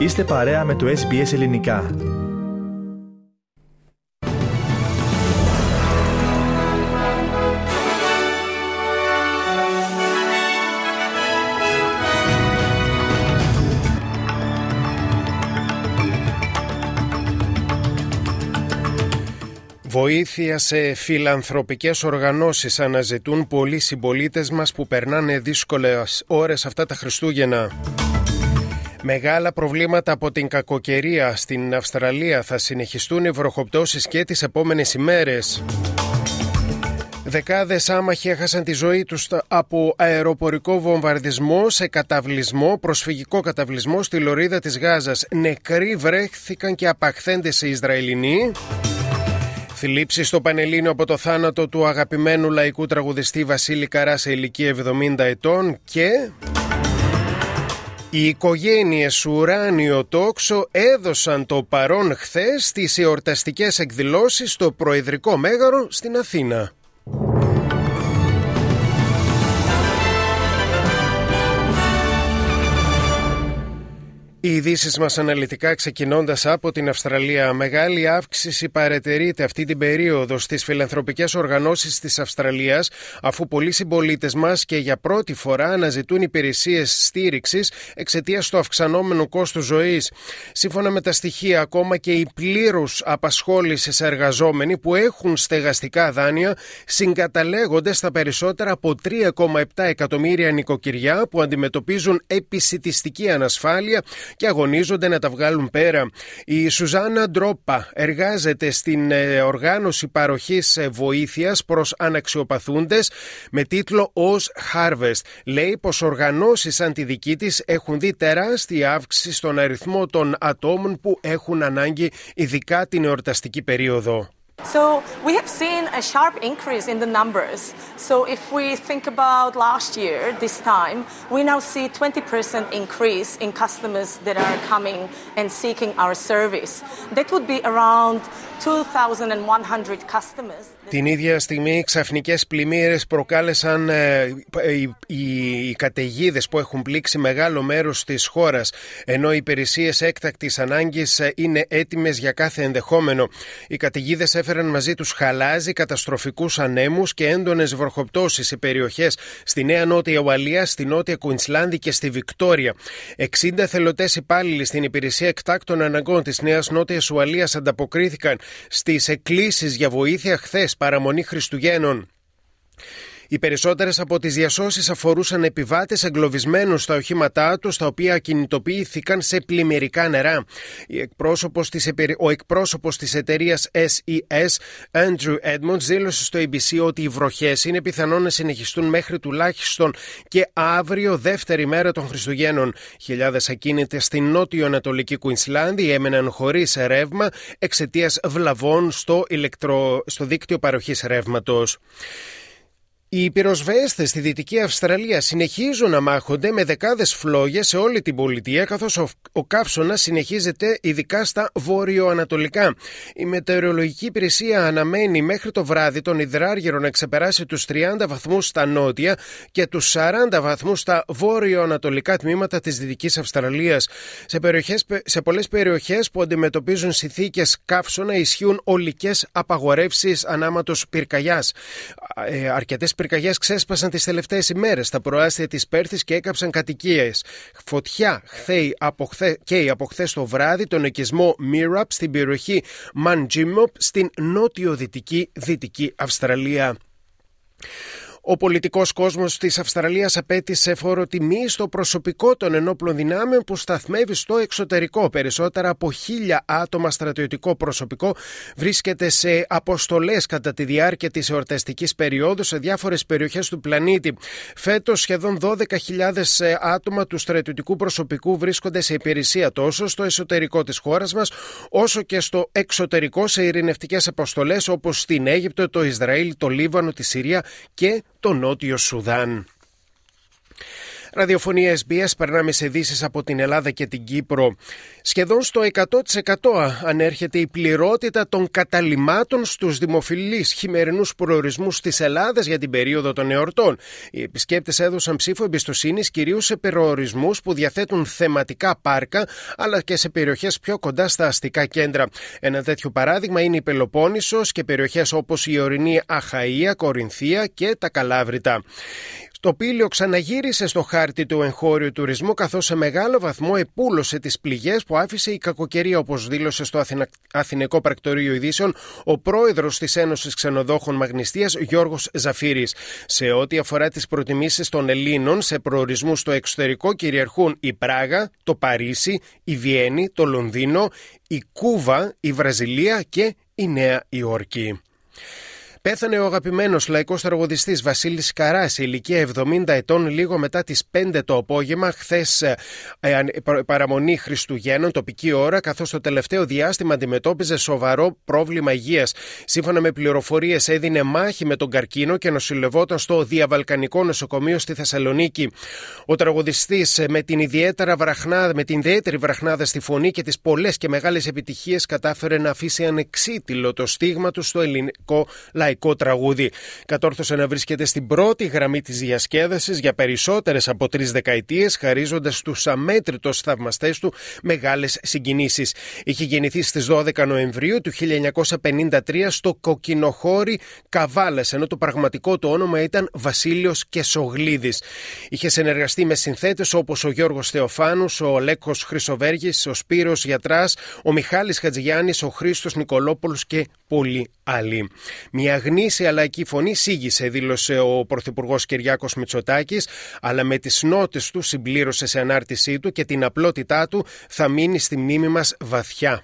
Είστε παρέα με το SBS Ελληνικά. Βοήθεια σε φιλανθρωπικές οργανώσεις αναζητούν πολλοί συμπολίτες μας που περνάνε δύσκολες ώρες αυτά τα Χριστούγεννα. Μεγάλα προβλήματα από την κακοκαιρία στην Αυστραλία θα συνεχιστούν οι βροχοπτώσεις και τις επόμενες ημέρες. Δεκάδες άμαχοι έχασαν τη ζωή τους από αεροπορικό βομβαρδισμό σε καταβλισμό, προσφυγικό καταβλισμό στη λωρίδα της Γάζας. Νεκροί βρέχθηκαν και απαχθέντες σε Ισραηλινοί. Θλίψη στο Πανελλήνιο από το θάνατο του αγαπημένου λαϊκού τραγουδιστή Βασίλη Καρά σε ηλικία 70 ετών και... Οι οικογένειες Ουράνιο Τόξο έδωσαν το παρόν χθες στις εορταστικές εκδηλώσεις στο Προεδρικό Μέγαρο στην Αθήνα. Οι ειδήσεις μας αναλυτικά ξεκινώντας από την Αυστραλία. Μεγάλη αύξηση παρετηρείται αυτή την περίοδο στις φιλανθρωπικές οργανώσεις της Αυστραλίας, αφού πολλοί συμπολίτες μας και για πρώτη φορά αναζητούν υπηρεσίες στήριξης εξαιτίας του αυξανόμενου κόστου ζωής. Σύμφωνα με τα στοιχεία, ακόμα και οι πλήρους απασχόλησης εργαζόμενοι που έχουν στεγαστικά δάνεια συγκαταλέγονται στα περισσότερα από 3,7 εκατομμύρια νοικοκυριά που αντιμετωπίζουν επισητιστική ανασφάλεια και αγωνίζονται να τα βγάλουν πέρα. Η Σουζάννα Ντρόπα εργάζεται στην ε, οργάνωση παροχής ε, βοήθειας προς αναξιοπαθούντες με τίτλο «Ως Harvest». Λέει πως οργανώσεις σαν τη δική της έχουν δει τεράστια αύξηση στον αριθμό των ατόμων που έχουν ανάγκη ειδικά την εορταστική περίοδο. So we have seen a sharp increase in the numbers. So if we think about last year, this time, we now see 20% increase in customers that are coming and seeking our service. That would be around 2,100 customers. Την ίδια στιγμή ξαφνικές πλημμύρες προκάλεσαν ε, οι, οι, οι καταιγίδες που έχουν πλήξει μεγάλο μέρος της χώρας, ενώ οι υπηρεσίες έκτακτης ανάγκης ε, είναι έτοιμες για κάθε ενδεχόμενο. Οι καταιγίδες έφεραν μαζί τους χαλάζι, καταστροφικούς ανέμους και έντονες βροχοπτώσεις σε περιοχές στη Νέα Νότια Ουαλία, στη Νότια Κουινσλάνδη και στη Βικτόρια. 60 θελωτές υπάλληλοι στην υπηρεσία εκτάκτων αναγκών της Νέας Νότιας Ουαλίας ανταποκρίθηκαν στις εκκλήσεις για βοήθεια χθες παραμονή Χριστουγέννων. Οι περισσότερες από τις διασώσεις αφορούσαν επιβάτες εγκλωβισμένους στα οχήματά τους, τα οποία κινητοποιήθηκαν σε πλημμυρικά νερά. Ο εκπρόσωπος της εταιρείας SES, Andrew Edmonds, δήλωσε στο ABC ότι οι βροχές είναι πιθανόν να συνεχιστούν μέχρι τουλάχιστον και αύριο, δεύτερη μέρα των Χριστουγέννων. Χιλιάδες ακίνητες στην νότιο-ανατολική Κουινσλάνδη έμεναν χωρίς ρεύμα εξαιτίας βλαβών στο, ηλεκτρο... στο δίκτυο παροχής ρεύματος. Οι πυροσβέστες στη Δυτική Αυστραλία συνεχίζουν να μάχονται με δεκάδες φλόγε σε όλη την πολιτεία, καθώς ο, ο καύσωνα συνεχίζεται ειδικά στα βόρειο-ανατολικά. Η μετεωρολογική υπηρεσία αναμένει μέχρι το βράδυ τον υδράργυρο να ξεπεράσει τους 30 βαθμούς στα νότια και τους 40 βαθμούς στα βόρειο-ανατολικά τμήματα της Δυτικής Αυστραλίας. Σε, σε πολλές περιοχές που αντιμετωπίζουν συνθήκες καύσωνα ισχύουν ολικές απαγορεύσεις ανάματος πυρκαγιάς. Ε, Αρκετές πυρκαγιέ ξέσπασαν τις τελευταίες ημέρες στα προάστια της Πέρθης και έκαψαν κατοικίες. Φωτιά χθέει από χθε, και από χθες το βράδυ τον οικισμό Μίραπ στην περιοχή Μαντζίμοπ στην νότιο-δυτική Δυτική Αυστραλία. Ο πολιτικός κόσμος της Αυστραλίας απέτησε φόρο τιμή στο προσωπικό των ενόπλων δυνάμεων που σταθμεύει στο εξωτερικό. Περισσότερα από χίλια άτομα στρατιωτικό προσωπικό βρίσκεται σε αποστολές κατά τη διάρκεια της εορταστικής περίοδου σε διάφορες περιοχές του πλανήτη. Φέτος σχεδόν 12.000 άτομα του στρατιωτικού προσωπικού βρίσκονται σε υπηρεσία τόσο στο εσωτερικό της χώρας μας όσο και στο εξωτερικό σε ειρηνευτικές αποστολές όπως στην Αίγυπτο, το Ισραήλ, το Λίβανο, τη Συρία και το Νότιο Σουδάν. Ραδιοφωνία SBS, περνάμε σε ειδήσεις από την Ελλάδα και την Κύπρο. Σχεδόν στο 100% ανέρχεται η πληρότητα των καταλημάτων στους δημοφιλείς χειμερινούς προορισμούς της Ελλάδας για την περίοδο των εορτών. Οι επισκέπτες έδωσαν ψήφο εμπιστοσύνης κυρίως σε προορισμούς που διαθέτουν θεματικά πάρκα, αλλά και σε περιοχές πιο κοντά στα αστικά κέντρα. Ένα τέτοιο παράδειγμα είναι η Πελοπόννησος και περιοχές όπως η ορεινή Αχαΐα, Κορινθία και τα Καλάβρητα. Το πύλιο ξαναγύρισε στο χάρτη του εγχώριου τουρισμού, καθώς σε μεγάλο βαθμό επούλωσε τις πληγές που άφησε η κακοκαιρία, όπως δήλωσε στο Αθηνα... Αθηνικό Πρακτορείο Ειδήσεων ο πρόεδρος της Ένωσης Ξενοδόχων Μαγνηστίας, Γιώργος Ζαφύρης. Σε ό,τι αφορά τις προτιμήσεις των Ελλήνων σε προορισμούς στο εξωτερικό, κυριαρχούν η Πράγα, το Παρίσι, η Βιέννη, το Λονδίνο, η Κούβα, η Βραζιλία και η Νέα Υόρκη. Πέθανε ο αγαπημένος λαϊκός τραγουδιστής Βασίλης Καράς σε ηλικία 70 ετών, λίγο μετά τις 5 το απόγευμα, χθες ε, παραμονή Χριστουγέννων, τοπική ώρα, καθώς το τελευταίο διάστημα αντιμετώπιζε σοβαρό πρόβλημα υγείας. Σύμφωνα με πληροφορίες, έδινε μάχη με τον καρκίνο και νοσηλευόταν στο Διαβαλκανικό Νοσοκομείο στη Θεσσαλονίκη. Ο τραγουδιστής ε, με την ιδιαίτερα βραχνάδα, με την ιδιαίτερη βραχνάδα στη φωνή και τις πολλές και μεγάλες επιτυχίες κατάφερε να αφήσει ανεξίτηλο το στίγμα του στο ελληνικό λαϊκό λαϊκό τραγούδι. Κατόρθωσε να βρίσκεται στην πρώτη γραμμή της διασκέδασης για περισσότερες από τρεις δεκαετίες, χαρίζοντας στου αμέτρητους θαυμαστές του μεγάλες συγκινήσεις. Είχε γεννηθεί στις 12 Νοεμβρίου του 1953 στο κοκκινοχώρι Καβάλας, ενώ το πραγματικό του όνομα ήταν Βασίλειος Κεσογλίδης. Είχε συνεργαστεί με συνθέτες όπως ο Γιώργος Θεοφάνους, ο Λέκος Χρυσοβέργης, ο Σπύρος Γιατράς, ο Μιχάλης Χατζηγιάννης, ο Χρήστος Νικολόπουλος και πολλοί άλλοι. Μια γνήσια λαϊκή φωνή σήγησε, δήλωσε ο Πρωθυπουργός Κυριάκος Μητσοτάκης, αλλά με τις νότες του συμπλήρωσε σε ανάρτησή του και την απλότητά του θα μείνει στη μνήμη μας βαθιά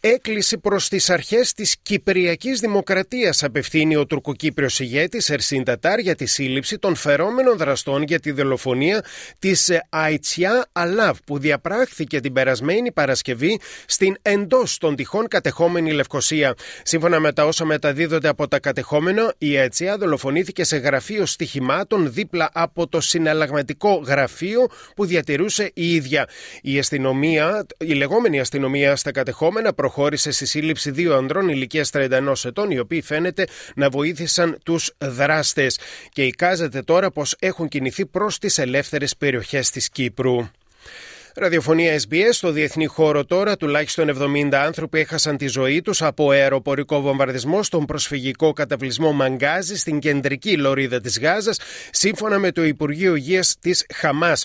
έκκληση προς τις αρχές της Κυπριακής Δημοκρατίας απευθύνει ο τουρκοκύπριος ηγέτης Ερσίν Τατάρ για τη σύλληψη των φερόμενων δραστών για τη δολοφονία της Αϊτσιά Αλάβ που διαπράχθηκε την περασμένη Παρασκευή στην εντός των τυχών κατεχόμενη Λευκοσία. Σύμφωνα με τα όσα μεταδίδονται από τα κατεχόμενα, η Αϊτσιά δολοφονήθηκε σε γραφείο στοιχημάτων δίπλα από το συναλλαγματικό γραφείο που διατηρούσε η ίδια. Η αστυνομία, η λεγόμενη αστυνομία στα κατεχόμενα προχώρησε στη σύλληψη δύο ανδρών ηλικίας 31 ετών, οι οποίοι φαίνεται να βοήθησαν τους δράστες. Και εικάζεται τώρα πως έχουν κινηθεί προς τις ελεύθερες περιοχές της Κύπρου. Ραδιοφωνία SBS στο διεθνή χώρο τώρα τουλάχιστον 70 άνθρωποι έχασαν τη ζωή τους από αεροπορικό βομβαρδισμό στον προσφυγικό καταβλισμό Μαγκάζη στην κεντρική λωρίδα της Γάζας σύμφωνα με το Υπουργείο Υγείας της Χαμάς.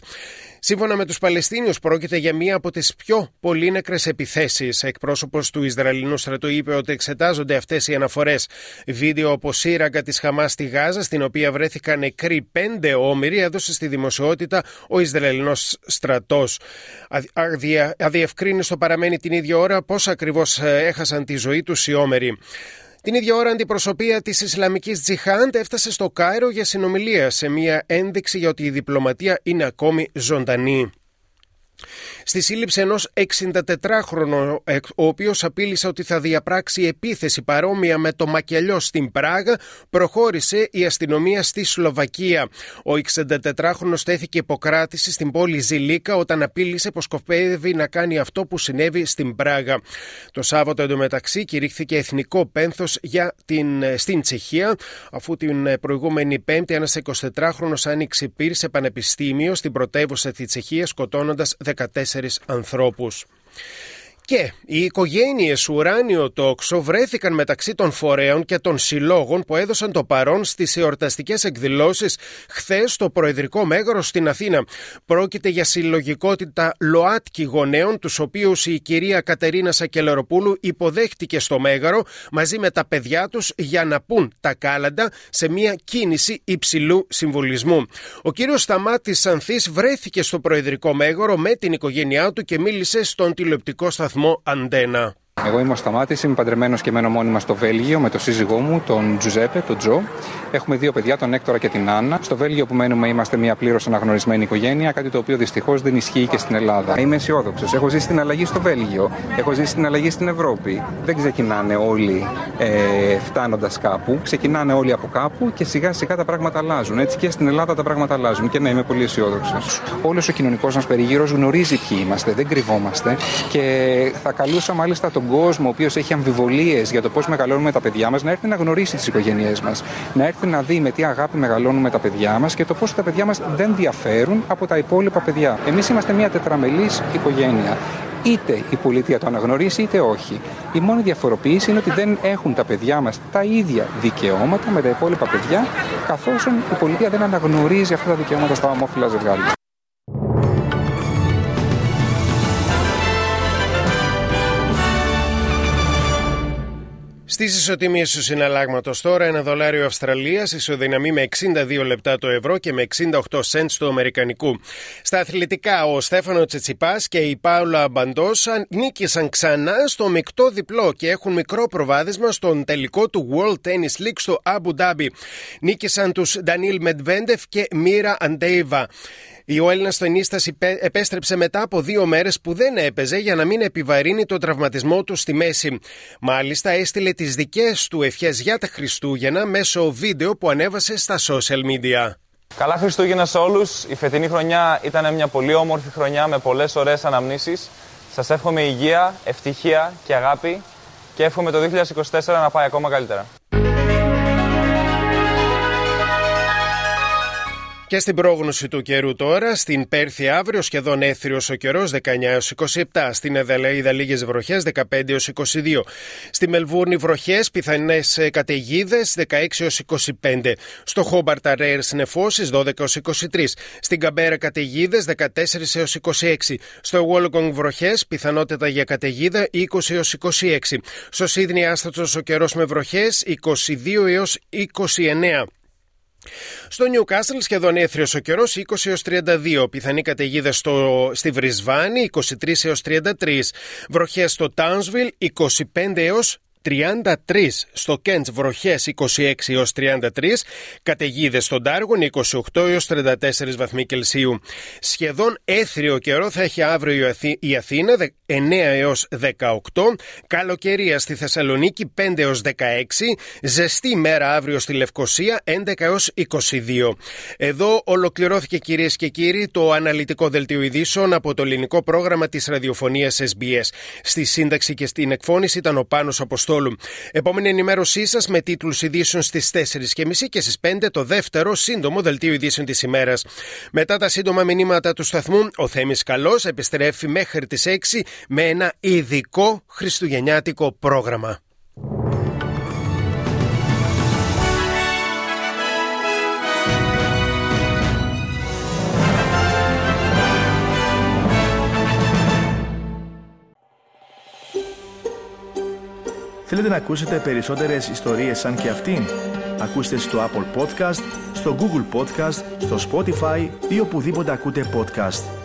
Σύμφωνα με τους Παλαιστίνιους, πρόκειται για μία από τις πιο πολύνεκρε επιθέσεις. Εκπρόσωπος του Ισραηλινού στρατού είπε ότι εξετάζονται αυτές οι αναφορές. Βίντεο από σύραγγα της Χαμάς στη Γάζα, στην οποία βρέθηκαν νεκροί πέντε όμοιροι, έδωσε στη δημοσιότητα ο Ισραηλινός στρατός. Αδιευκρίνηστο παραμένει την ίδια ώρα πώς ακριβώς ε, έχασαν τη ζωή τους οι όμοιροι. Την ίδια ώρα, αντιπροσωπεία της Ισλαμικής Τζιχάντ έφτασε στο Κάιρο για συνομιλία σε μια ένδειξη για ότι η διπλωματία είναι ακόμη ζωντανή στη σύλληψη ενός 64χρονου, ο οποίος απείλησε ότι θα διαπράξει επίθεση παρόμοια με το μακελιό στην Πράγα, προχώρησε η αστυνομία στη Σλοβακία. Ο 64χρονο τέθηκε υποκράτηση στην πόλη Ζηλίκα όταν απείλησε πως σκοπεύει να κάνει αυτό που συνέβη στην Πράγα. Το Σάββατο εντωμεταξύ κηρύχθηκε εθνικό πένθος στην Τσεχία, αφού την προηγούμενη Πέμπτη ένας 24χρονο άνοιξε πύρς σε πανεπιστήμιο στην πρωτεύουσα της Τσεχίας, σκοτώνοντας 14 ανθρώπους. Και οι οικογένειες Ουράνιο Τόξο βρέθηκαν μεταξύ των φορέων και των συλλόγων που έδωσαν το παρόν στις εορταστικές εκδηλώσεις χθες στο Προεδρικό Μέγαρο στην Αθήνα. Πρόκειται για συλλογικότητα ΛΟΑΤΚΙ γονέων, τους οποίους η κυρία Κατερίνα Σακελεροπούλου υποδέχτηκε στο Μέγαρο μαζί με τα παιδιά τους για να πούν τα κάλαντα σε μια κίνηση υψηλού συμβολισμού. Ο κύριος Σταμάτης Ανθή βρέθηκε στο Προεδρικό Μέγαρο με την οικογένειά του και μίλησε στον τηλεοπτικό σταθμό Αντένα. Εγώ είμαι ο Σταμάτης, είμαι παντρεμένος και μένω μόνιμα στο Βέλγιο με τον σύζυγό μου, τον Τζουζέπε, τον Τζο. Έχουμε δύο παιδιά, τον Έκτορα και την Άννα. Στο Βέλγιο που μένουμε είμαστε μια πλήρως αναγνωρισμένη οικογένεια, κάτι το οποίο δυστυχώς δεν ισχύει και στην Ελλάδα. Είμαι αισιόδοξος. Έχω ζήσει την αλλαγή στο Βέλγιο, έχω ζήσει την αλλαγή στην Ευρώπη. Δεν ξεκινάνε όλοι ε, φτάνοντας κάπου. Ξεκινάνε όλοι από κάπου και σιγά σιγά τα πράγματα αλλάζουν. Έτσι και στην Ελλάδα τα πράγματα αλλάζουν. Και ναι, είμαι πολύ αισιόδοξος. Όλος ο κοινωνικός μας περιγύρω γνωρίζει ποιοι είμαστε, δεν κρυβόμαστε. Και θα καλούσα μάλιστα τον κόσμο, ο οποίος έχει αμφιβολίες για το πώς μεγαλώνουμε τα παιδιά μας, να έρθει να γνωρίσει τις οικογένειές μας. Να έρθει να δει με τι αγάπη μεγαλώνουμε τα παιδιά μας και το πώς τα παιδιά μας δεν διαφέρουν από τα υπόλοιπα παιδιά. Εμείς είμαστε μια τετραμελής οικογένεια. Είτε η πολιτεία το αναγνωρίσει είτε όχι. Η μόνη διαφοροποίηση είναι ότι δεν έχουν τα παιδιά μας τα ίδια δικαιώματα με τα υπόλοιπα παιδιά, καθώς η πολιτεία δεν αναγνωρίζει αυτά τα δικαιώματα στα ομόφυλα ζευγάρια. Στις ισοτιμίες του συναλλάγματος τώρα, ένα δολάριο Αυστραλίας ισοδυναμεί με 62 λεπτά το ευρώ και με 68 σέντ του Αμερικανικού. Στα αθλητικά, ο Στέφανο Τσετσιπά και η Πάουλα Μπαντόσα νίκησαν ξανά στο μεικτό διπλό και έχουν μικρό προβάδισμα στον τελικό του World Tennis League στο Abu Dhabi. Νίκησαν τους Ντανίλ Μετβέντεφ και Μίρα Αντέιβα. Ο Έλληνας ταινίστας επέστρεψε μετά από δύο μέρες που δεν έπαιζε για να μην επιβαρύνει τον τραυματισμό του στη μέση. Μάλιστα, έστειλε τις δικές του ευχές για τα Χριστούγεννα μέσω βίντεο που ανέβασε στα social media. Καλά Χριστούγεννα σε όλους. Η φετινή χρονιά ήταν μια πολύ όμορφη χρονιά με πολλές ωραίες αναμνήσεις. Σας εύχομαι υγεία, ευτυχία και αγάπη και εύχομαι το 2024 να πάει ακόμα καλύτερα. Και στην πρόγνωση του καιρού τώρα, στην Πέρθη αύριο σχεδόν έθριος ο καιρός 19 27. Στην Εδελαίδα λίγες βροχές 15 22. Στη Μελβούρνη βροχές, πιθανές καταιγίδες 16 25. Στο Χόμπαρτα Ρέιρ νεφώσει 12 23. Στην Καμπέρα καταιγίδες 14 26. Στο Βόλογκονγκ βροχές, πιθανότητα για καταιγίδα 20 26. Στο Σίδνη άστατο ο καιρός με βροχές 22 έως 29. Στο Νιουκάστλ σχεδόν έθριος ο καιρός 20 έως 32. Πιθανή καταιγίδα στο, στη Βρισβάνη 23 έως 33. Βροχές στο Τάουνσβιλ 25 έως 33 στο Κέντ βροχές 26 έως 33, καταιγίδες στον Τάργον 28 έως 34 βαθμοί Κελσίου. Σχεδόν έθριο καιρό θα έχει αύριο η Αθήνα 9 έως 18, καλοκαιρία στη Θεσσαλονίκη 5 έως 16, ζεστή μέρα αύριο στη Λευκοσία 11 έως 22. Εδώ ολοκληρώθηκε κυρίες και κύριοι το αναλυτικό δελτίο ειδήσεων από το ελληνικό πρόγραμμα της ραδιοφωνίας SBS. Στη σύνταξη και στην εκφώνηση ήταν ο Πάνος Αποστόλου Επόμενη ενημέρωσή σας με τίτλους ειδήσεων στις 4.30 και στις 5 το δεύτερο σύντομο δελτίο ειδήσεων της ημέρας. Μετά τα σύντομα μηνύματα του σταθμού, ο Θέμης Καλός επιστρέφει μέχρι τις 6 με ένα ειδικό χριστουγεννιάτικο πρόγραμμα. Θέλετε να ακούσετε περισσότερες ιστορίες σαν και αυτήν; Ακούστε στο Apple Podcast, στο Google Podcast, στο Spotify ή οπουδήποτε ακούτε podcast.